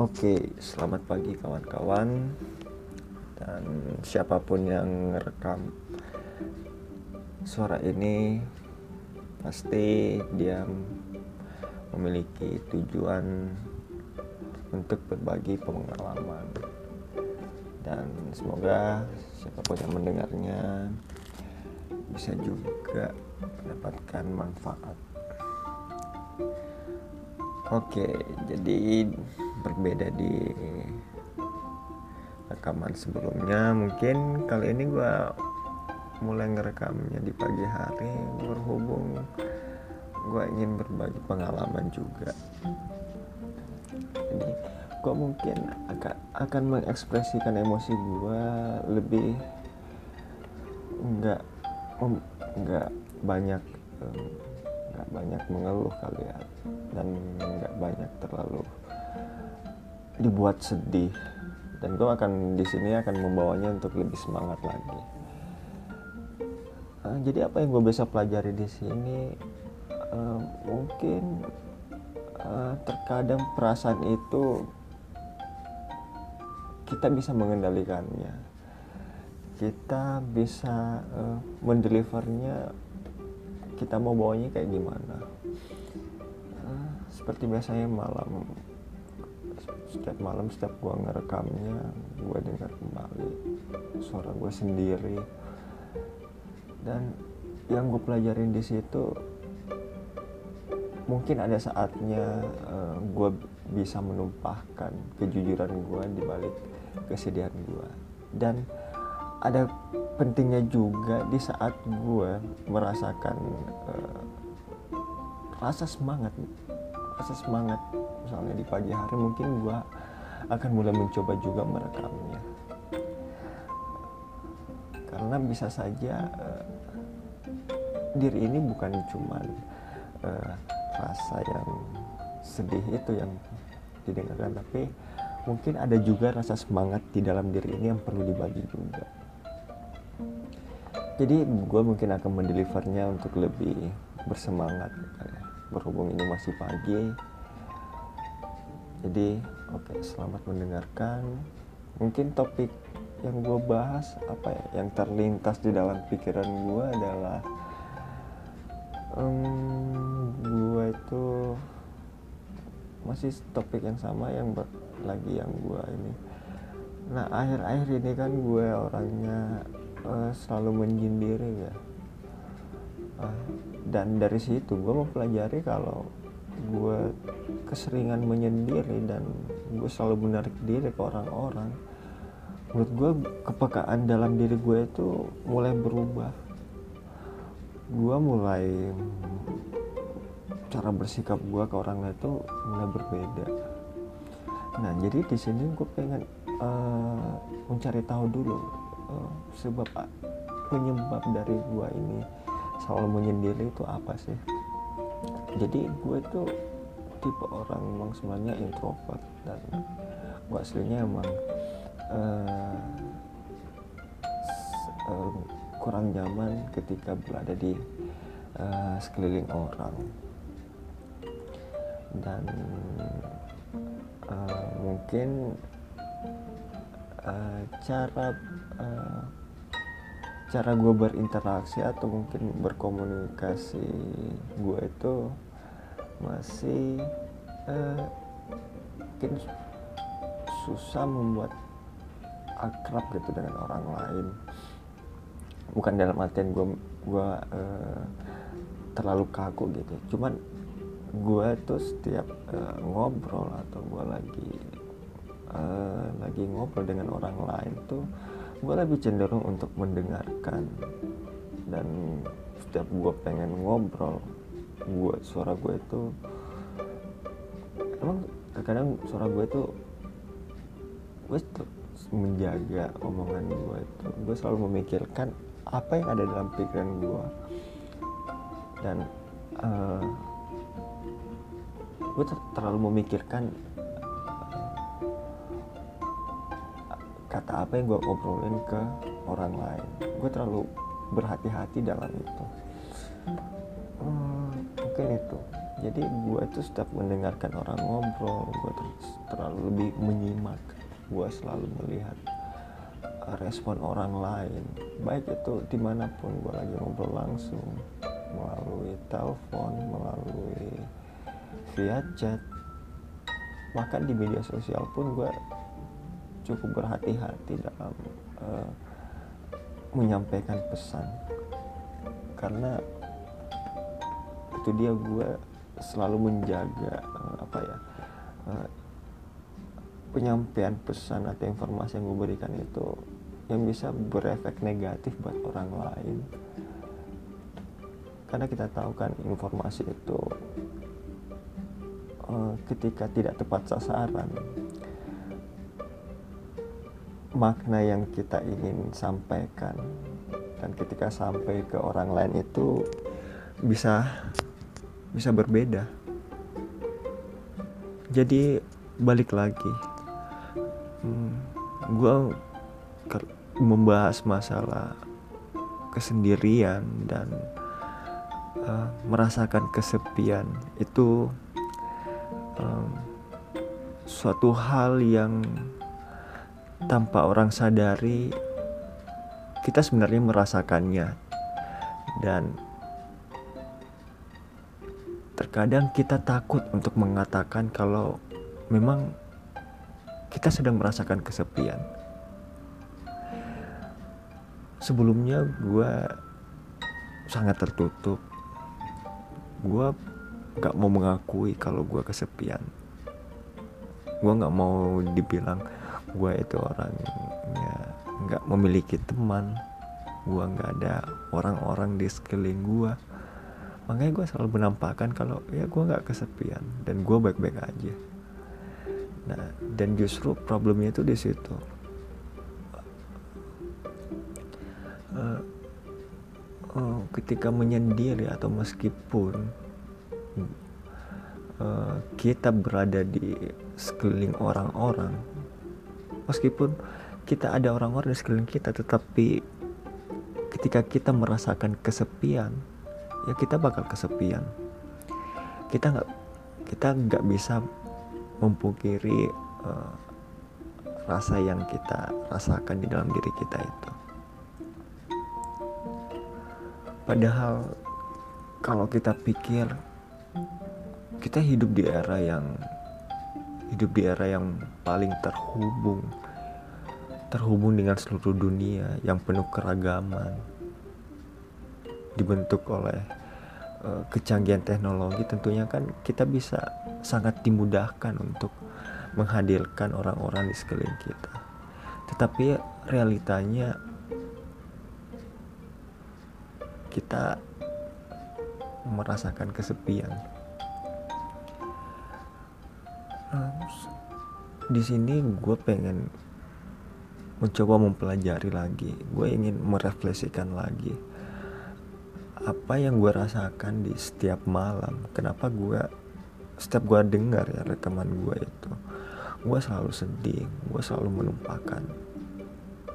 Oke, selamat pagi kawan-kawan dan siapa pun yang rekam suara ini pasti dia memiliki tujuan untuk berbagi pengalaman dan semoga siapa pun yang mendengarnya bisa juga mendapatkan manfaat. Oke, jadi berbeda di rekaman sebelumnya. Mungkin kali ini gue mulai ngerekamnya di pagi hari berhubung gue ingin berbagi pengalaman juga. Jadi gue mungkin akan akan mengekspresikan emosi gue lebih nggak nggak banyak nggak banyak mengeluh kali ya dan nggak banyak terlalu dibuat sedih. Dan gue akan di sini akan membawanya untuk lebih semangat lagi. Uh, jadi apa yang gue bisa pelajari di sini? Uh, mungkin uh, terkadang perasaan itu kita bisa mengendalikannya. Kita bisa uh, mendelivernya kita mau bawanya kayak gimana? Uh, seperti biasanya malam setiap malam setiap gua ngerekamnya gua dengar kembali suara gua sendiri. Dan yang gue pelajarin di situ mungkin ada saatnya uh, eh, gue bisa menumpahkan kejujuran gue di balik kesedihan gue dan ada pentingnya juga di saat gue merasakan uh, rasa semangat rasa semangat. Misalnya di pagi hari mungkin gue akan mulai mencoba juga merekamnya. Karena bisa saja uh, diri ini bukan cuma uh, rasa yang sedih itu yang didengarkan tapi mungkin ada juga rasa semangat di dalam diri ini yang perlu dibagi juga. Jadi gue mungkin akan mendelivernya untuk lebih bersemangat berhubung ini masih pagi. Jadi oke okay, selamat mendengarkan. Mungkin topik yang gue bahas apa ya yang terlintas di dalam pikiran gue adalah um, gue itu masih topik yang sama yang ber, lagi yang gue ini. Nah akhir-akhir ini kan gue orangnya uh, selalu menyendiri ya uh, dan dari situ gue mempelajari kalau gue keseringan menyendiri dan gue selalu menarik diri ke orang-orang menurut gue kepekaan dalam diri gue itu mulai berubah. Gue mulai cara bersikap gue ke orang lain itu mulai berbeda. Nah jadi di sini gue pengen uh, mencari tahu dulu uh, sebab penyebab dari gua ini selalu menyendiri itu apa sih? Jadi gue itu tipe orang memang sebenarnya introvert dan gue aslinya emang uh, kurang nyaman ketika berada di uh, sekeliling orang. Dan uh, mungkin uh, cara uh, cara gue berinteraksi atau mungkin berkomunikasi gue itu masih uh, mungkin susah membuat akrab gitu dengan orang lain. Bukan dalam artian gue gue uh, terlalu kaku gitu. Cuman gue tuh setiap uh, ngobrol atau gue lagi uh, lagi ngobrol dengan orang lain tuh gue lebih cenderung untuk mendengarkan. Dan setiap gue pengen ngobrol gue suara gue itu emang terkadang suara gue itu gue menjaga omongan gue itu. Gue selalu memikirkan apa yang ada dalam pikiran gue dan uh, gue terlalu memikirkan kata apa yang gue ngobrolin ke orang lain. Gue terlalu berhati-hati dalam itu. Hmm, mungkin itu. Jadi gue tuh setiap mendengarkan orang ngobrol gue terlalu lebih menyimak. Gue selalu melihat uh, respon orang lain. Baik itu di mana pun gue lagi ngobrol langsung melalui telepon melalui via chat bahkan di media sosial pun gue cukup berhati-hati dalam uh, menyampaikan pesan. Karena itu dia gue selalu menjaga uh, apa ya uh, penyampaian pesan atau informasi yang gue berikan itu yang bisa berefek negatif buat orang lain. Karena kita tahu kan informasi itu ketika tidak tepat sasaran makna yang kita ingin sampaikan. Dan ketika sampai ke orang lain itu bisa bisa berbeda. Jadi balik lagi. Hmm, gue membahas masalah kesendirian dan uh, merasakan kesepian itu um, suatu hal yang tanpa orang sadari kita sebenarnya merasakannya. Dan terkadang kita takut untuk mengatakan kalau memang kita sedang merasakan kesepian. Sebelumnya gue sangat tertutup. Gue gak mau mengakui kalau gue kesepian. Gue gak mau dibilang gue itu orangnya nggak memiliki teman. Gue nggak ada orang-orang di sekeliling gue makanya gue selalu menampakkan kalau ya gue nggak kesepian dan gue baik-baik aja. Nah dan justru problemnya itu di situ. Uh, uh, ketika menyendiri atau meskipun uh, kita berada di sekeliling orang-orang meskipun kita ada orang-orang di sekeliling kita tetapi ketika kita merasakan kesepian ya kita bakal kesepian. Kita nggak kita nggak bisa mempungkiri uh, rasa yang kita rasakan di dalam diri kita itu. Padahal kalau kita pikir kita hidup di era yang hidup di era yang paling terhubung terhubung dengan seluruh dunia yang penuh keragaman dibentuk oleh uh, kecanggihan teknologi. Tentunya kan kita bisa sangat dimudahkan untuk menghadirkan orang-orang di sekeliling kita. Tetapi realitanya kita merasakan kesepian di sini gue pengen mencoba mempelajari lagi. Gue ingin merefleksikan lagi apa yang gue rasakan di setiap malam. Kenapa gue setiap gue dengar ya rekaman gue itu. Gue selalu sedih gue selalu menumpahkan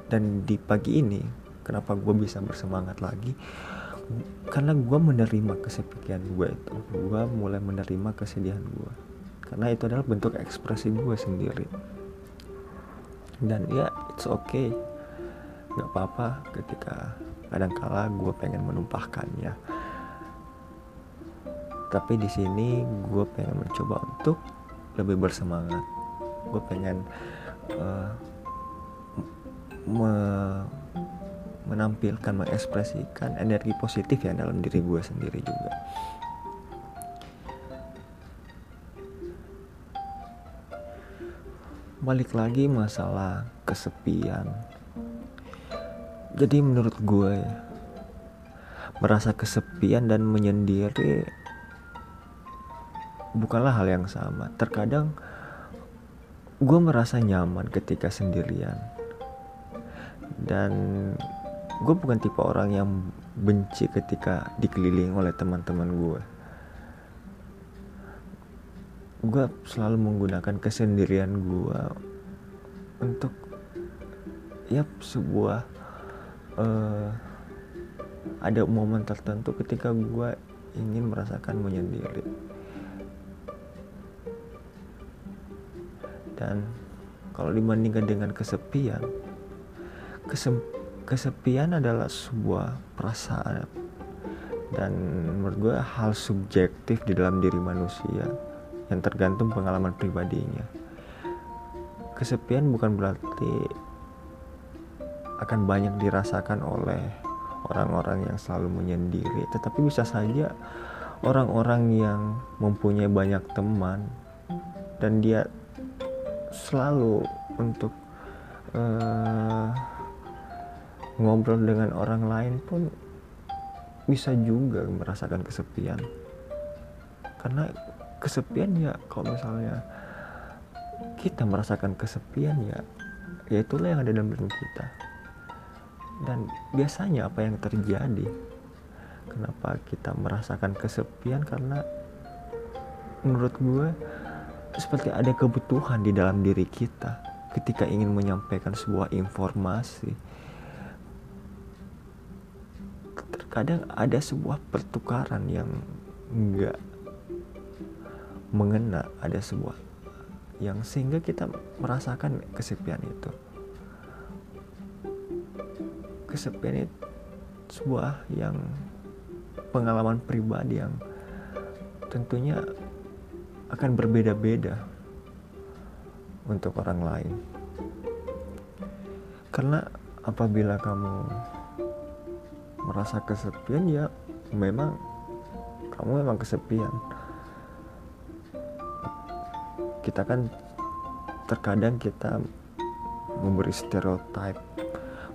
dan di pagi ini kenapa gue bisa bersemangat lagi? Karena gue menerima kesepian gue itu. Gue mulai menerima kesedihan gue karena itu adalah bentuk ekspresi gue sendiri. Dan ya it's okay. Nggak apa-apa ketika kadangkala gue pengen menumpahkannya. Tapi di sini gue pengen mencoba untuk lebih bersemangat. Gue pengen uh, me menampilkan mengekspresikan energi positif ya dalam diri gue sendiri juga balik lagi masalah kesepian. Jadi menurut gue merasa kesepian dan menyendiri bukanlah hal yang sama. Terkadang gue merasa nyaman ketika sendirian. Dan gue bukan tipe orang yang benci ketika dikelilingi oleh teman-teman gue gue selalu menggunakan kesendirian gue untuk ya sebuah uh, ada momen tertentu ketika gue ingin merasakan menyendiri. Dan kalau dibandingkan dengan kesepian kesem kesepian adalah sebuah perasaan. Dan menurut gue hal subjektif di dalam diri manusia yang tergantung pengalaman pribadinya. Kesepian bukan berarti akan banyak dirasakan oleh orang-orang yang selalu menyendiri tetapi bisa saja orang-orang yang mempunyai banyak teman dan dia selalu untuk uh, ngobrol dengan orang lain pun bisa juga merasakan kesepian. Karena kesepian ya kalau misalnya kita merasakan kesepian ya ya itulah yang ada dalam diri kita. Dan biasanya apa yang terjadi? Kenapa kita merasakan kesepian? Karena menurut gue seperti ada kebutuhan di dalam diri kita ketika ingin menyampaikan sebuah informasi. Terkadang ada sebuah pertukaran yang enggak mengena ada sebuah yang sehingga kita merasakan kesepian itu kesepian itu sebuah yang pengalaman pribadi yang tentunya akan berbeda-beda untuk orang lain. Karena apabila kamu merasa kesepian ya memang kamu memang kesepian. Kita kan terkadang kita memberi stereotip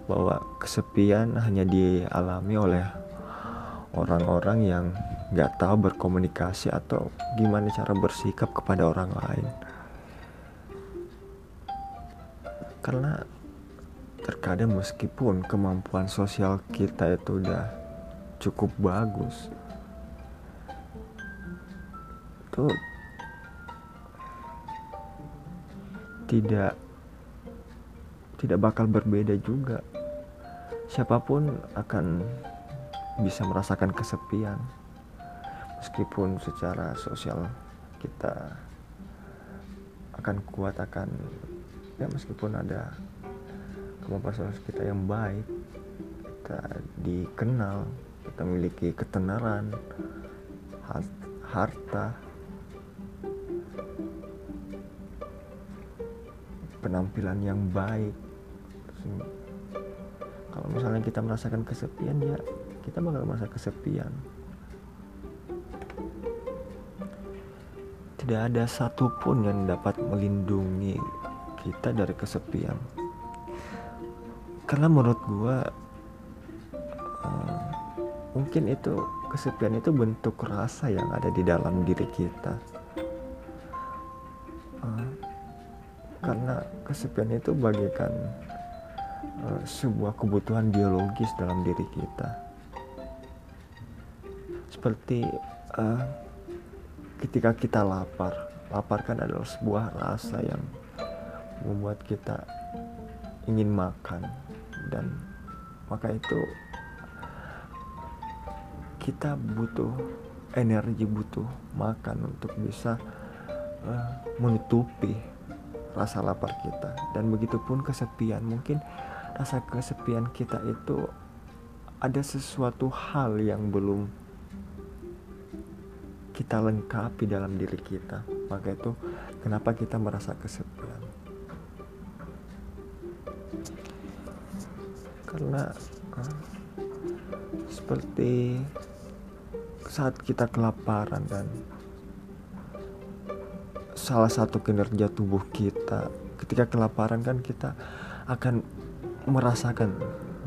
bahwa kesepian hanya dialami oleh orang-orang yang nggak tahu berkomunikasi atau gimana cara bersikap kepada orang lain. Karena terkadang meskipun kemampuan sosial kita itu udah cukup bagus itu tidak tidak bakal berbeda juga. Siapa pun akan bisa merasakan kesepian meskipun secara sosial kita akan kuat akan ya meskipun ada kemampuan sosial kita yang baik kita dikenal kita memiliki ketenaran harta penampilan yang baik. Kalau misalnya kita merasakan kesepian ya kita bakal merasa kesepian. Tidak ada satupun yang dapat melindungi kita dari kesepian. Karena menurut gue uh, mungkin itu kesepian itu bentuk rasa yang ada di dalam diri kita karena kesepian itu bagaikan uh, sebuah kebutuhan biologis dalam diri kita. Seperti uh, ketika kita lapar. Lapar kan adalah sebuah rasa yang membuat kita ingin makan. Dan maka itu kita butuh energi butuh makan untuk bisa uh, menutupi rasa lapar kita. Dan begitupun kesepian mungkin rasa kesepian kita itu ada sesuatu hal yang belum kita lengkapi dalam diri kita. Maka itu kenapa kita merasa kesepian? Karena uh, seperti saat kita kelaparan dan salah satu kinerja tubuh kita. Ketika kelaparan kan kita akan merasakan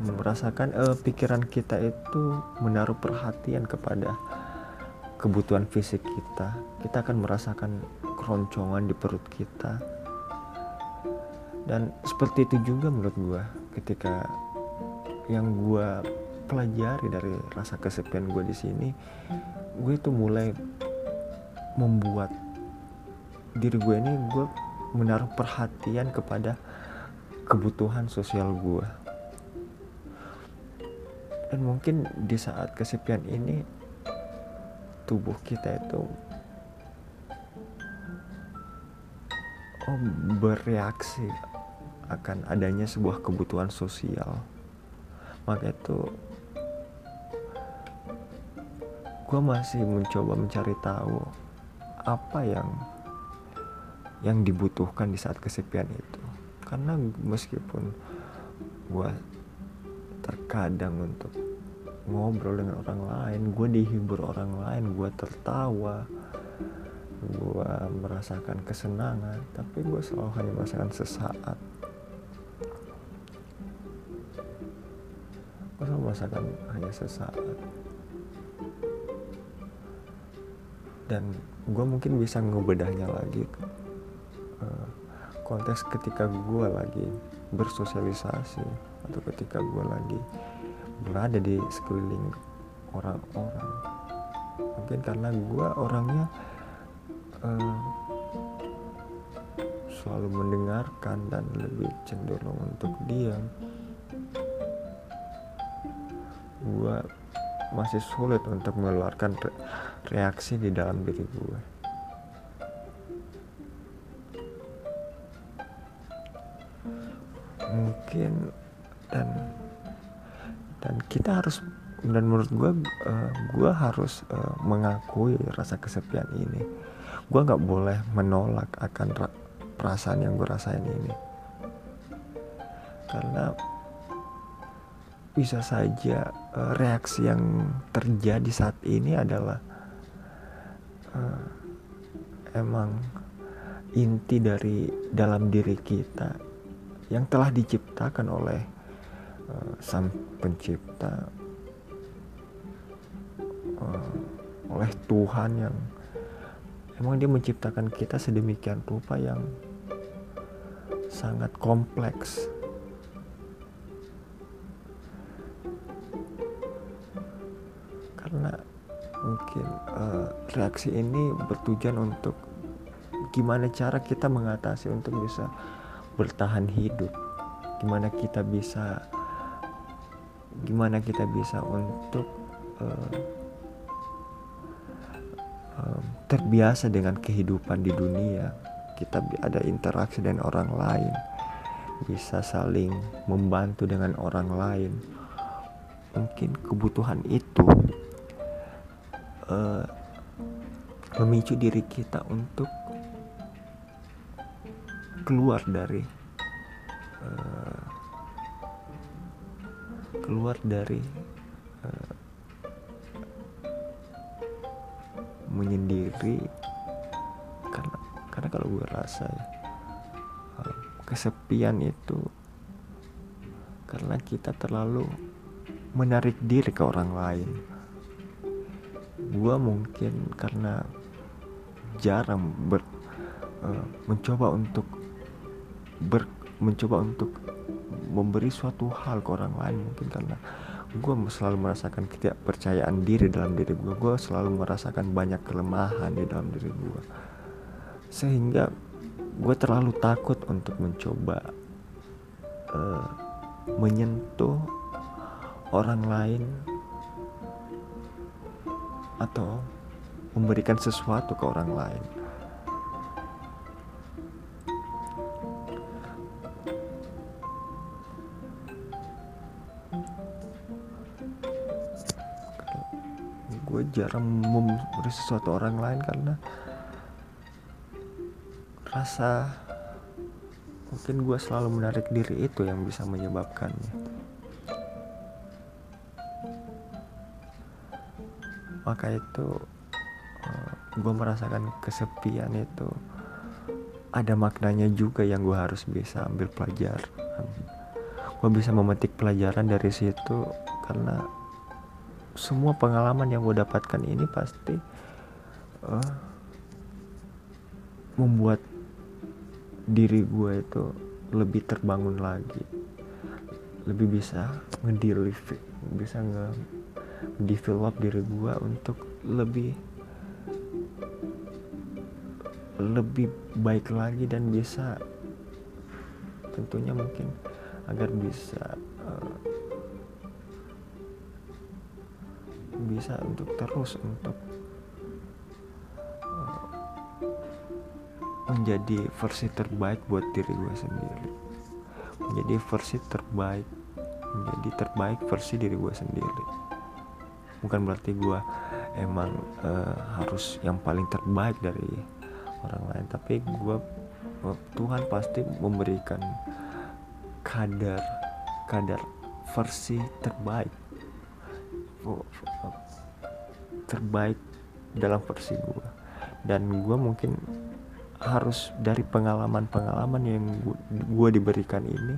merasakan uh, pikiran kita itu menaruh perhatian kepada kebutuhan fisik kita. Kita akan merasakan keroncongan di perut kita. Dan seperti itu juga menurut gue ketika yang gue pelajari dari rasa kesepian gue di sini gue itu mulai membuat diri gue ini gue menaruh perhatian kepada kebutuhan sosial gue. Dan mungkin di saat kesepian ini tubuh kita itu oh, bereaksi akan adanya sebuah kebutuhan sosial. Maka itu gue masih mencoba mencari tahu apa yang yang dibutuhkan di saat kesepian itu. Karena meskipun gue terkadang untuk ngobrol dengan orang lain gue dihibur orang lain gue tertawa gue merasakan kesenangan tapi gue selalu hanya merasakan sesaat. Gue selalu merasakan hanya sesaat. Dan gue mungkin bisa ngebedahnya lagi konteks ketika gue lagi bersosialisasi atau ketika gue lagi berada di sekeliling orang-orang. Mungkin karena gue orangnya uh, selalu mendengarkan dan lebih cenderung untuk diam. Gue masih sulit untuk mengeluarkan re reaksi di dalam diri gue mungkin. Dan dan kita harus dan menurut gue uh, gue harus uh, mengakui rasa kesepian ini. Gue nggak boleh menolak akan perasaan yang gue rasain ini. Karena bisa saja uh, reaksi yang terjadi saat ini adalah uh, emang inti dari dalam diri kita yang telah diciptakan oleh uh, sang pencipta uh, oleh Tuhan yang emang dia menciptakan kita sedemikian rupa yang sangat kompleks. Karena mungkin uh, reaksi ini bertujuan untuk gimana cara kita mengatasi untuk bisa bertahan hidup. Gimana kita bisa gimana kita bisa untuk uh, terbiasa dengan kehidupan di dunia. Kita ada interaksi dengan orang lain. Bisa saling membantu dengan orang lain. Mungkin kebutuhan itu uh, memicu diri kita untuk keluar dari uh, keluar dari uh, menyendiri karena karena kalau gue rasa eh, kesepian itu karena kita terlalu menarik diri ke orang lain. Gue mungkin karena jarang ber, uh, mencoba untuk ber, mencoba untuk memberi suatu hal ke orang lain mungkin karena gue selalu merasakan ketidakpercayaan diri dalam diri gue gue selalu merasakan banyak kelemahan di dalam diri gue sehingga gue terlalu takut untuk mencoba uh, menyentuh orang lain atau memberikan sesuatu ke orang lain jarang memberi sesuatu orang lain karena rasa mungkin gue selalu menarik diri itu yang bisa menyebabkannya. Maka itu uh, gue merasakan kesepian itu ada maknanya juga yang gue harus bisa ambil pelajaran. Gue bisa memetik pelajaran dari situ karena semua pengalaman yang gue dapatkan ini pasti uh, membuat diri gue itu lebih terbangun lagi. Lebih bisa ngedeliver bisa nge develop diri gue untuk lebih lebih baik lagi dan bisa tentunya mungkin agar bisa bisa untuk terus untuk uh, menjadi versi terbaik buat diri gue sendiri. Menjadi versi terbaik menjadi terbaik versi diri gue sendiri. Bukan berarti gue emang uh, harus yang paling terbaik dari orang lain tapi gue uh, Tuhan pasti memberikan kadar kadar versi terbaik terbaik dalam versi gue dan gue mungkin harus dari pengalaman-pengalaman yang gue diberikan ini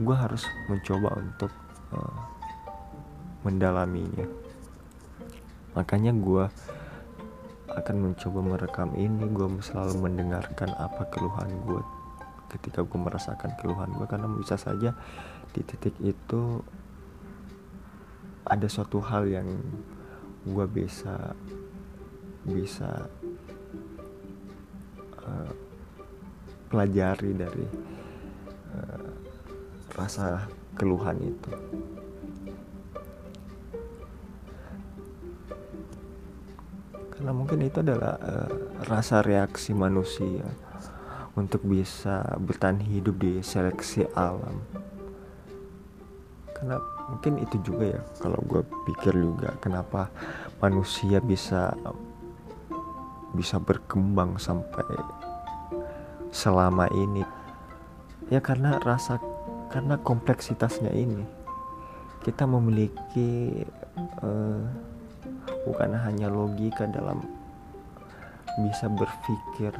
gue harus mencoba untuk uh, mendalaminya. Makanya gue akan mencoba merekam ini gue selalu mendengarkan apa keluhan gue ketika gue merasakan keluhan gue karena bisa saja di titik itu ada suatu hal yang gue bisa bisa uh, pelajari dari uh, rasa keluhan itu. Karena mungkin itu adalah uh, rasa reaksi manusia untuk bisa bertahan hidup di seleksi alam. Karena mungkin itu juga ya kalau gue pikir juga kenapa manusia bisa bisa berkembang sampai selama ini. Ya karena rasa karena kompleksitasnya ini. Kita memiliki uh, bukan hanya logika dalam bisa berpikir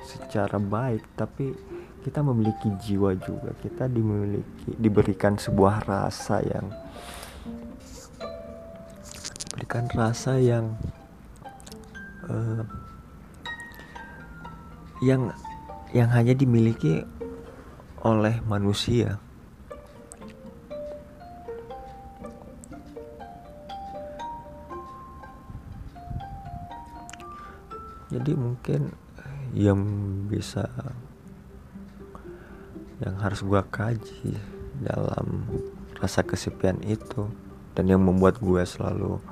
secara baik tapi kita memiliki jiwa juga. Kita dimiliki diberikan sebuah rasa yang berikan rasa yang uh, yang yang hanya dimiliki oleh manusia. Jadi mungkin yang bisa yang harus gue kaji dalam rasa kesepian itu. Dan yang membuat gue selalu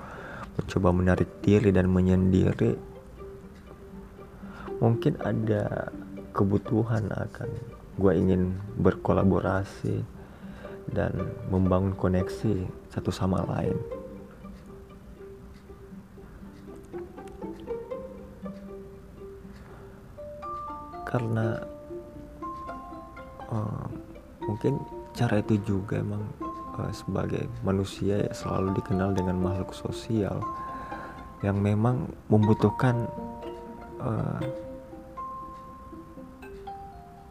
mencoba menarik diri dan menyendiri mungkin ada kebutuhan akan gue ingin berkolaborasi dan membangun koneksi satu sama lain. Karena uh, mungkin cara itu juga emang uh, sebagai manusia ya selalu dikenal dengan makhluk sosial yang memang membutuhkan uh,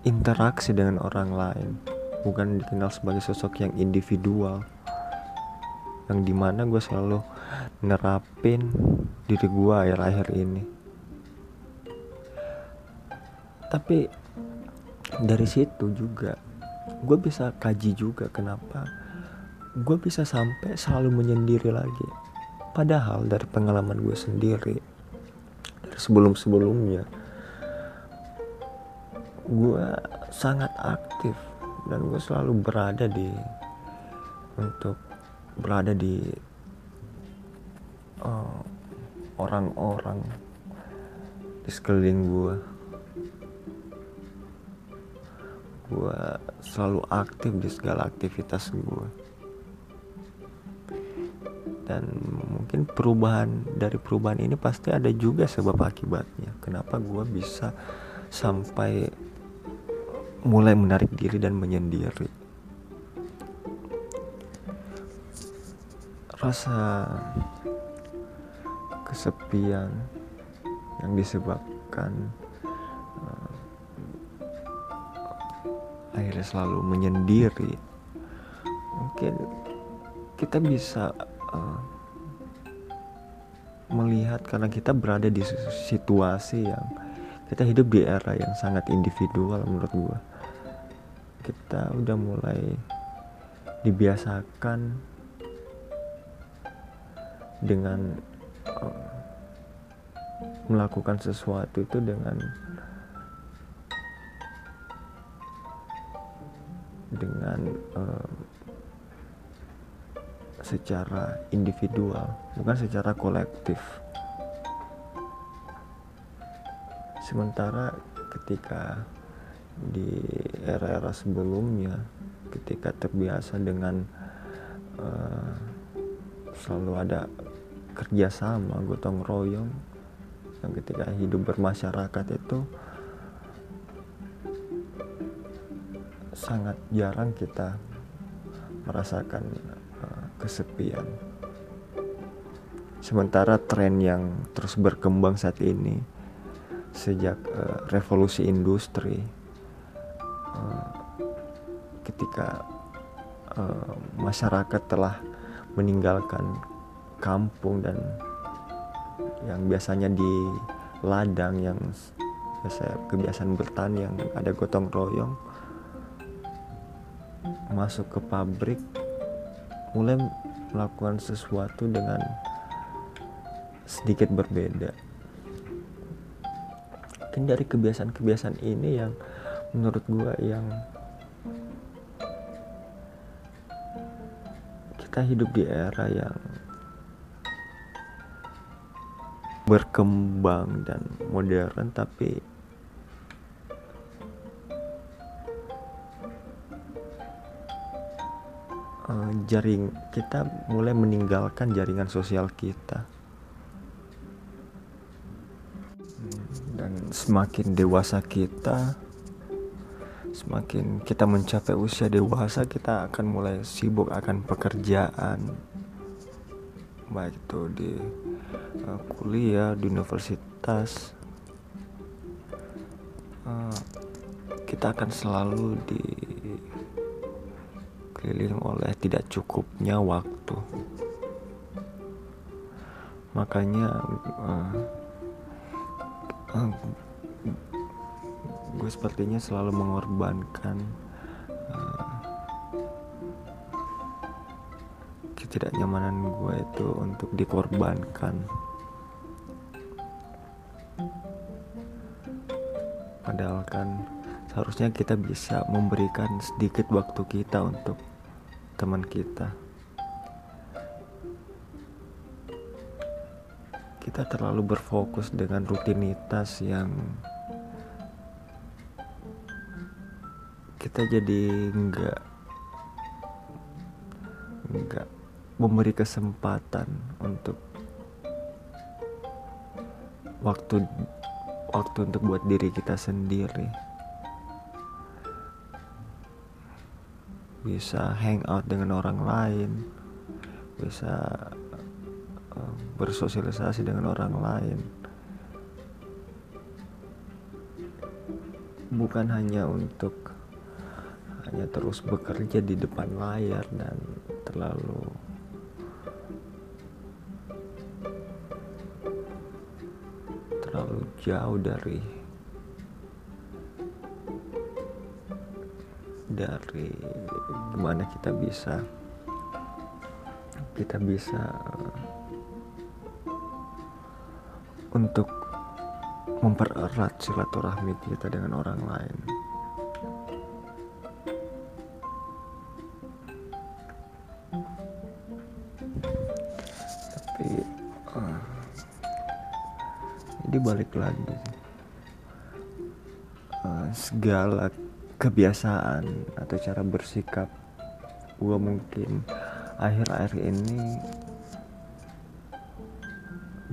interaksi dengan orang lain. Bukan dikenal sebagai sosok yang individual yang di mana gue selalu nerapin diri gue akhir-akhir ini. Tapi dari situ juga gue bisa kaji juga kenapa gue bisa sampai selalu menyendiri lagi. Padahal dari pengalaman gue sendiri dari sebelum-sebelumnya gue sangat aktif dan gue selalu berada di untuk berada di uh, orang-orang uh, di sekeliling gue selalu aktif di segala aktivitas gue dan mungkin perubahan dari perubahan ini pasti ada juga sebab akibatnya. Kenapa gue bisa sampai mulai menarik diri dan menyendiri? Rasa kesepian yang disebabkan akhirnya selalu menyendiri. Mungkin kita bisa uh, melihat karena kita berada di situasi yang kita hidup di era yang sangat individual menurut gue kita udah mulai dibiasakan dengan uh, melakukan sesuatu itu dengan dengan uh, secara individual bukan secara kolektif. Sementara ketika di era-era sebelumnya ketika terbiasa dengan uh, selalu ada kerjasama gotong royong yang ketika hidup bermasyarakat itu sangat jarang kita merasakan uh, kesepian. Sementara tren yang terus berkembang saat ini sejak uh, revolusi industri uh, ketika uh, masyarakat telah meninggalkan kampung dan yang biasanya di ladang yang biasa kebiasaan bertani yang ada gotong royong masuk ke pabrik mulai melakukan sesuatu dengan sedikit berbeda. Mungkin dari kebiasaan-kebiasaan ini yang menurut gua yang kita hidup di era yang berkembang dan modern tapi jaring kita mulai meninggalkan jaringan sosial kita. Dan semakin dewasa kita semakin kita mencapai usia dewasa kita akan mulai sibuk akan pekerjaan. Baik itu di uh, kuliah di universitas uh, kita akan selalu dikelilingi oleh tidak cukupnya waktu. Makanya uh, uh, gue sepertinya selalu mengorbankan uh, ketidaknyamanan gue itu untuk dikorbankan. Padahal kan seharusnya kita bisa memberikan sedikit waktu kita untuk teman kita. Kita terlalu berfokus dengan rutinitas yang kita jadi nggak nggak memberi kesempatan untuk waktu waktu untuk buat diri kita sendiri bisa hangout dengan orang lain bisa uh, bersosialisasi dengan orang lain. Bukan hanya untuk hanya terus bekerja di depan layar dan terlalu terlalu jauh dari dari gimana kita bisa kita bisa untuk mempererat silaturahmi kita dengan orang lain. jadi balik lagi uh, segala kebiasaan atau cara bersikap gue mungkin akhir-akhir ini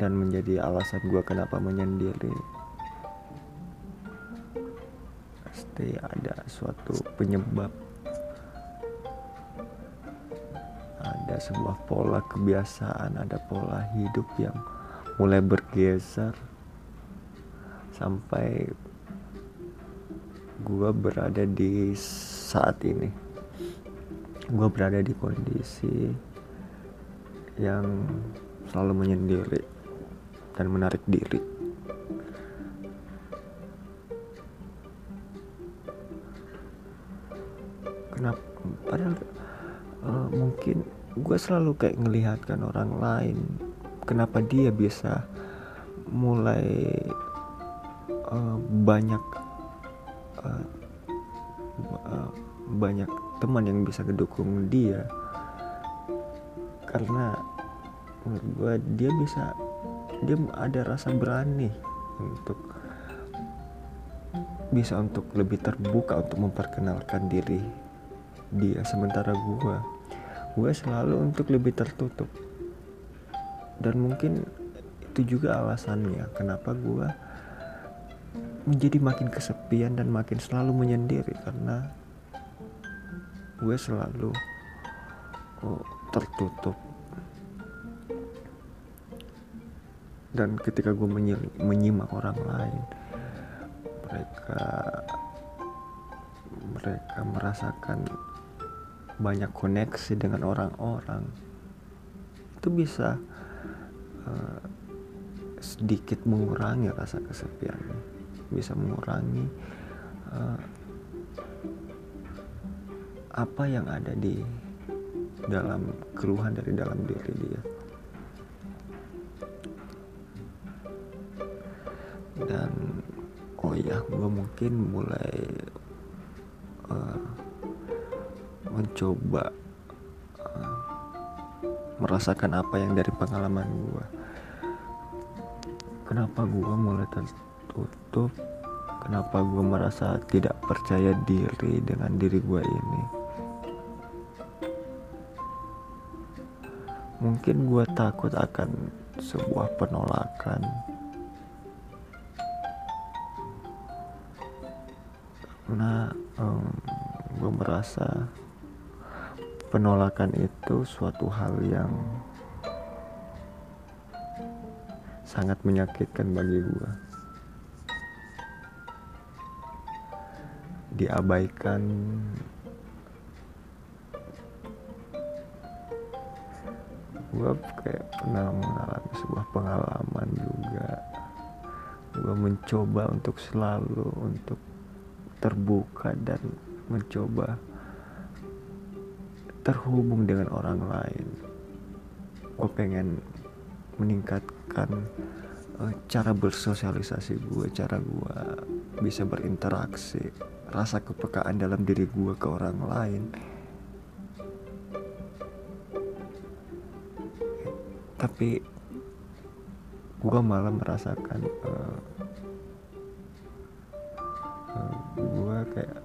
dan menjadi alasan gue kenapa menyendiri. Pasti ada suatu penyebab. Ada sebuah pola kebiasaan ada pola hidup yang mulai bergeser sampai gue berada di saat ini. Gue berada di kondisi yang selalu menyendiri dan menarik diri. Kenapa? Padahal uh, mungkin gue selalu kayak ngelihatkan orang lain kenapa dia bisa mulai uh, banyak banyak teman yang bisa ngedukung dia. Karena menurut gue dia bisa dia ada rasa berani untuk bisa untuk lebih terbuka untuk memperkenalkan diri dia. Sementara gue gue selalu untuk lebih tertutup. Dan mungkin itu juga alasannya kenapa gue menjadi makin kesepian dan makin selalu menyendiri. Karena gue selalu oh, tertutup. Dan ketika gue menyimak orang lain mereka mereka merasakan banyak koneksi dengan orang-orang. Itu bisa uh, sedikit mengurangi rasa kesepian bisa mengurangi uh, apa yang ada di dalam keluhan dari dalam diri dia. Dan oh ya gue mungkin mulai uh, mencoba uh, merasakan apa yang dari pengalaman gue kenapa gue mulai tertutup? Kenapa gue merasa tidak percaya diri dengan diri gue ini mungkin gue takut akan sebuah penolakan. Karena um, gue merasa penolakan itu suatu hal yang sangat menyakitkan bagi gue diabaikan gue kayak pernah mengalami sebuah pengalaman juga. Gue mencoba untuk selalu untuk terbuka dan mencoba terhubung dengan orang lain. Gue pengen meningkatkan uh, cara bersosialisasi gue cara gue bisa berinteraksi rasa kepekaan dalam diri gue ke orang lain tapi gue malah merasakan uh, uh, gue kayak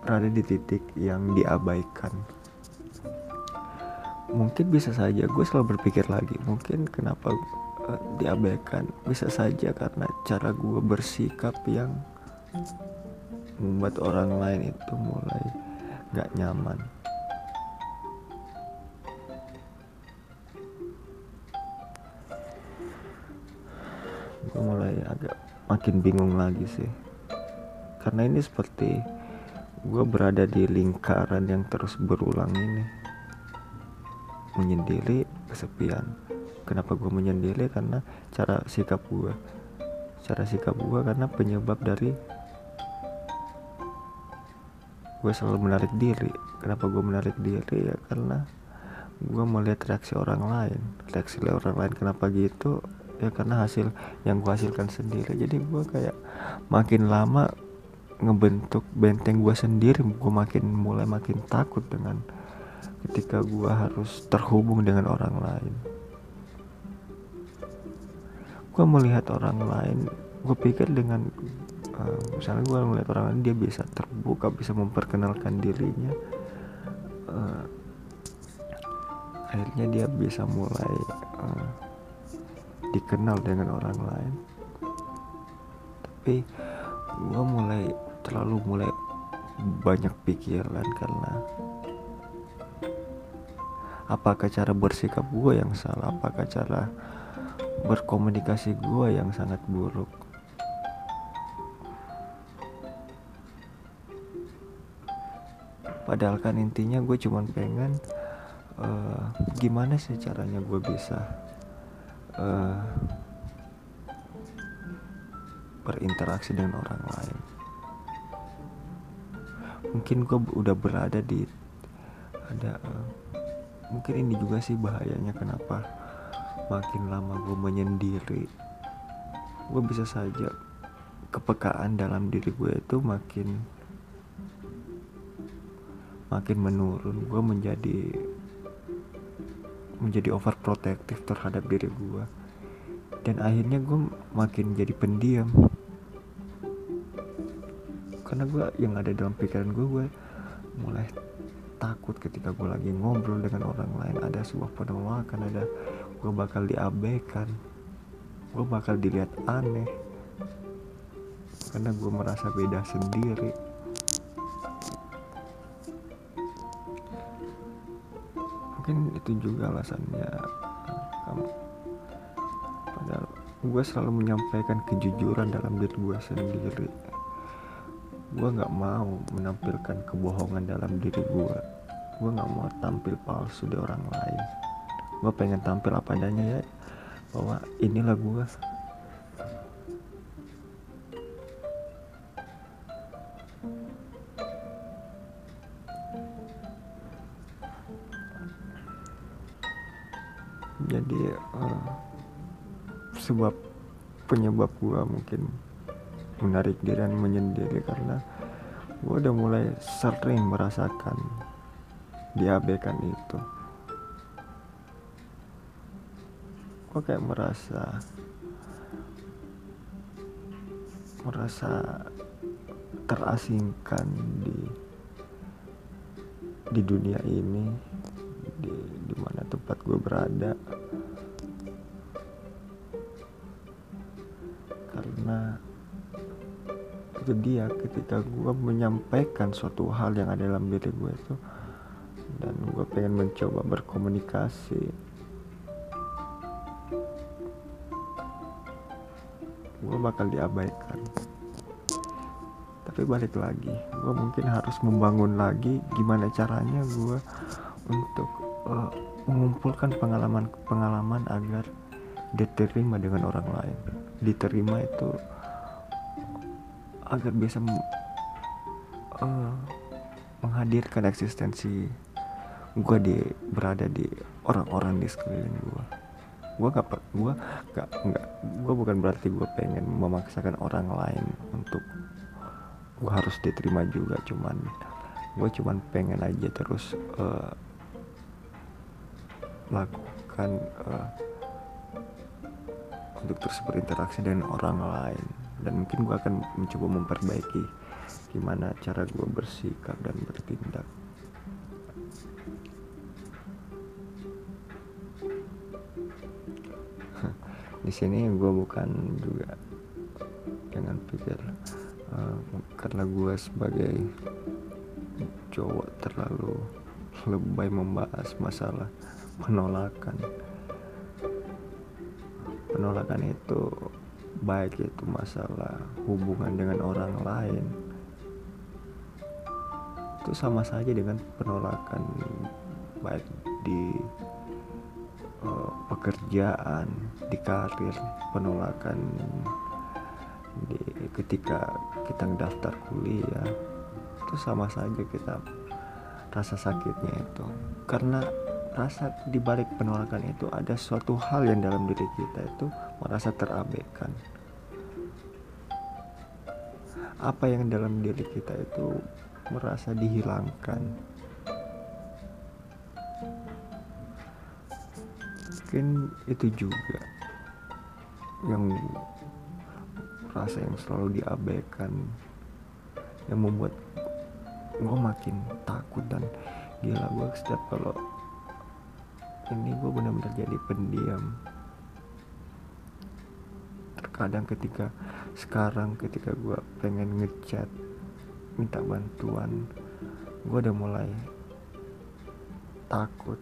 berada di titik yang diabaikan. Mungkin bisa saja gue selalu berpikir lagi mungkin kenapa uh, diabaikan? Bisa saja karena cara gue bersikap yang membuat orang lain itu mulai gak nyaman agak makin bingung lagi sih. Karena ini seperti gue berada di lingkaran yang terus berulang ini. Menyendiri kesepian. Kenapa gue menyendiri? Karena cara sikap gue cara sikap gue karena penyebab dari gue selalu menarik diri. Kenapa gue menarik diri? Ya karena gue melihat reaksi orang lain. Reaksi orang lain kenapa gitu ya karena hasil yang gue hasilkan sendiri. Jadi gue kayak makin lama ngebentuk benteng gue sendiri gue makin mulai makin takut dengan ketika gue harus terhubung dengan orang lain. Gue melihat orang lain gue pikir dengan uh, misalnya gue melihat orang lain dia bisa terbuka bisa memperkenalkan dirinya. Uh, akhirnya dia bisa mulai uh, dikenal dengan orang lain. Tapi gue mulai terlalu mulai banyak pikiran karena apakah cara bersikap gue yang salah? Apakah cara berkomunikasi gue yang sangat buruk? Padahal kan intinya gue cuma pengen uh, gimana sih caranya gue bisa uh, berinteraksi dengan orang lain. Mungkin gue udah berada di ada uh, mungkin ini juga sih bahayanya kenapa makin lama gue menyendiri. Gue bisa saja kepekaan dalam diri gue itu makin makin menurun. Gue menjadi menjadi overprotective terhadap diri gue dan akhirnya gue makin jadi pendiam. Karena gue yang ada dalam pikiran gue gue mulai takut ketika gue lagi ngobrol dengan orang lain. Ada sebuah penolakan ada gue bakal diabaikan. Gue bakal dilihat aneh. Karena gue merasa beda sendiri itu juga alasannya. Kamu padahal gue selalu menyampaikan kejujuran dalam diri gue sendiri. Gue nggak mau menampilkan kebohongan dalam diri gue gue nggak mau tampil palsu di orang lain. Gue pengen tampil apa adanya ya bahwa inilah gue sebab penyebab gue mungkin menarik diri dan menyendiri karena gue udah mulai sering merasakan diabaikan itu. Gue kayak merasa merasa terasingkan di di dunia ini di di mana tempat gue berada karena itu dia ketika gue menyampaikan suatu hal yang ada dalam diri gue itu dan gue pengen mencoba berkomunikasi. Gue bakal diabaikan. Tapi balik lagi gue mungkin harus membangun lagi gimana caranya gue untuk uh, mengumpulkan pengalaman-pengalaman agar diterima dengan orang lain diterima itu agar bisa uh, menghadirkan eksistensi gue di berada di orang-orang di sekeliling gue gue gak gue gak nggak gue bukan berarti gue pengen memaksakan orang lain untuk gue harus diterima juga cuman gue cuman pengen aja terus uh, lakukan uh, untuk terus berinteraksi dengan orang lain. Dan mungkin gue akan mencoba memperbaiki gimana cara gue bersikap dan bertindak. Di sini gue bukan juga jangan pikir uh, karena gue sebagai cowok terlalu lebay membahas masalah penolakan penolakan itu baik itu masalah hubungan dengan orang lain itu sama saja dengan penolakan baik di uh, pekerjaan di karir penolakan di ketika kita daftar kuliah itu sama saja kita rasa sakitnya itu. Karena rasa dibalik penolakan itu ada suatu hal yang dalam diri kita itu merasa terabaikan. Apa yang dalam diri kita itu merasa dihilangkan? Mungkin itu juga yang rasa yang selalu diabaikan yang membuat gue makin takut dan gila gue setiap kalau ini gue benar-benar jadi pendiam. Terkadang ketika sekarang ketika gue pengen ngechat minta bantuan gue udah mulai takut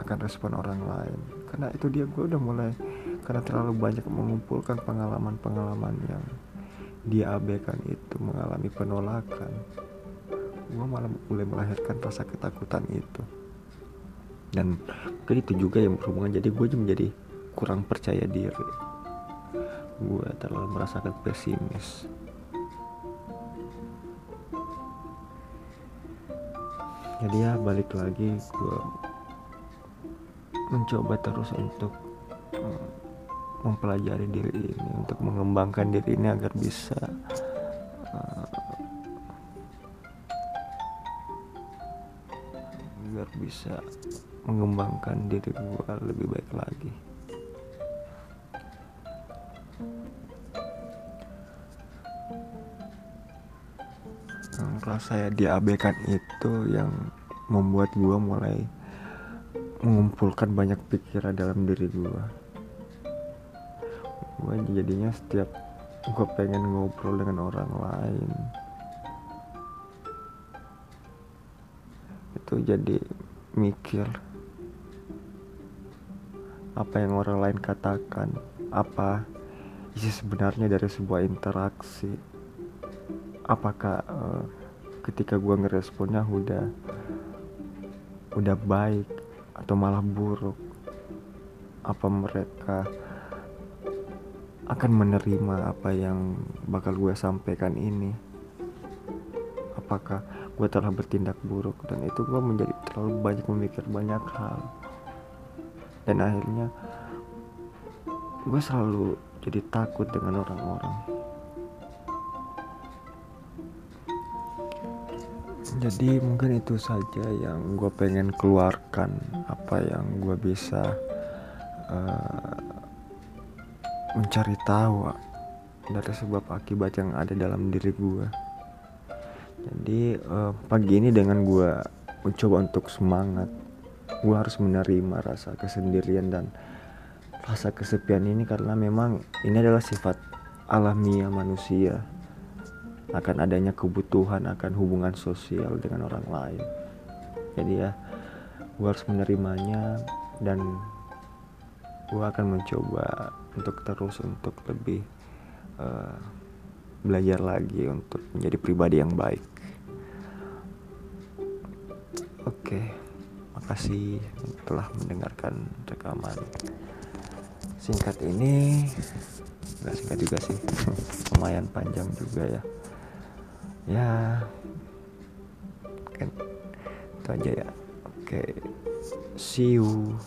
akan respon orang lain. Karena itu dia gue udah mulai karena terlalu banyak mengumpulkan pengalaman-pengalaman yang dia abaikan itu mengalami penolakan gue malah mulai melahirkan rasa ketakutan itu dan itu juga yang berhubungan. Jadi gue menjadi kurang percaya diri. Gue terlalu merasakan pesimis. Jadi ya balik lagi gue mencoba terus untuk um, mempelajari diri ini untuk mengembangkan diri ini agar bisa uh, agar bisa mengembangkan diri gue lebih baik lagi. Yang saya diabaikan itu yang membuat gue mulai mengumpulkan banyak pikiran dalam diri gue gue jadinya setiap gue pengen ngobrol dengan orang lain itu jadi mikir apa yang orang lain katakan? Apa isi sebenarnya dari sebuah interaksi? Apakah uh, ketika gue ngeresponnya udah udah baik atau malah buruk? Apa mereka akan menerima apa yang bakal gue sampaikan ini? Apakah gue telah bertindak buruk? Dan itu gue menjadi terlalu banyak memikir banyak hal dan akhirnya gue selalu jadi takut dengan orang-orang. Jadi mungkin itu saja yang gue pengen keluarkan apa yang gue bisa uh, mencari tahu dari sebab akibat yang ada dalam diri gue jadi uh, pagi ini dengan gue mencoba untuk semangat gue harus menerima rasa kesendirian dan rasa kesepian ini karena memang ini adalah sifat alamiah manusia. Akan adanya kebutuhan akan hubungan sosial dengan orang lain. Jadi ya gue harus menerimanya dan gue akan mencoba untuk terus untuk lebih uh, belajar lagi untuk menjadi pribadi yang baik. Oke. okay. Makasih telah mendengarkan rekaman singkat ini. Nggak singkat juga sih lumayan panjang juga ya. Ya kan itu aja ya. Oke okay. see you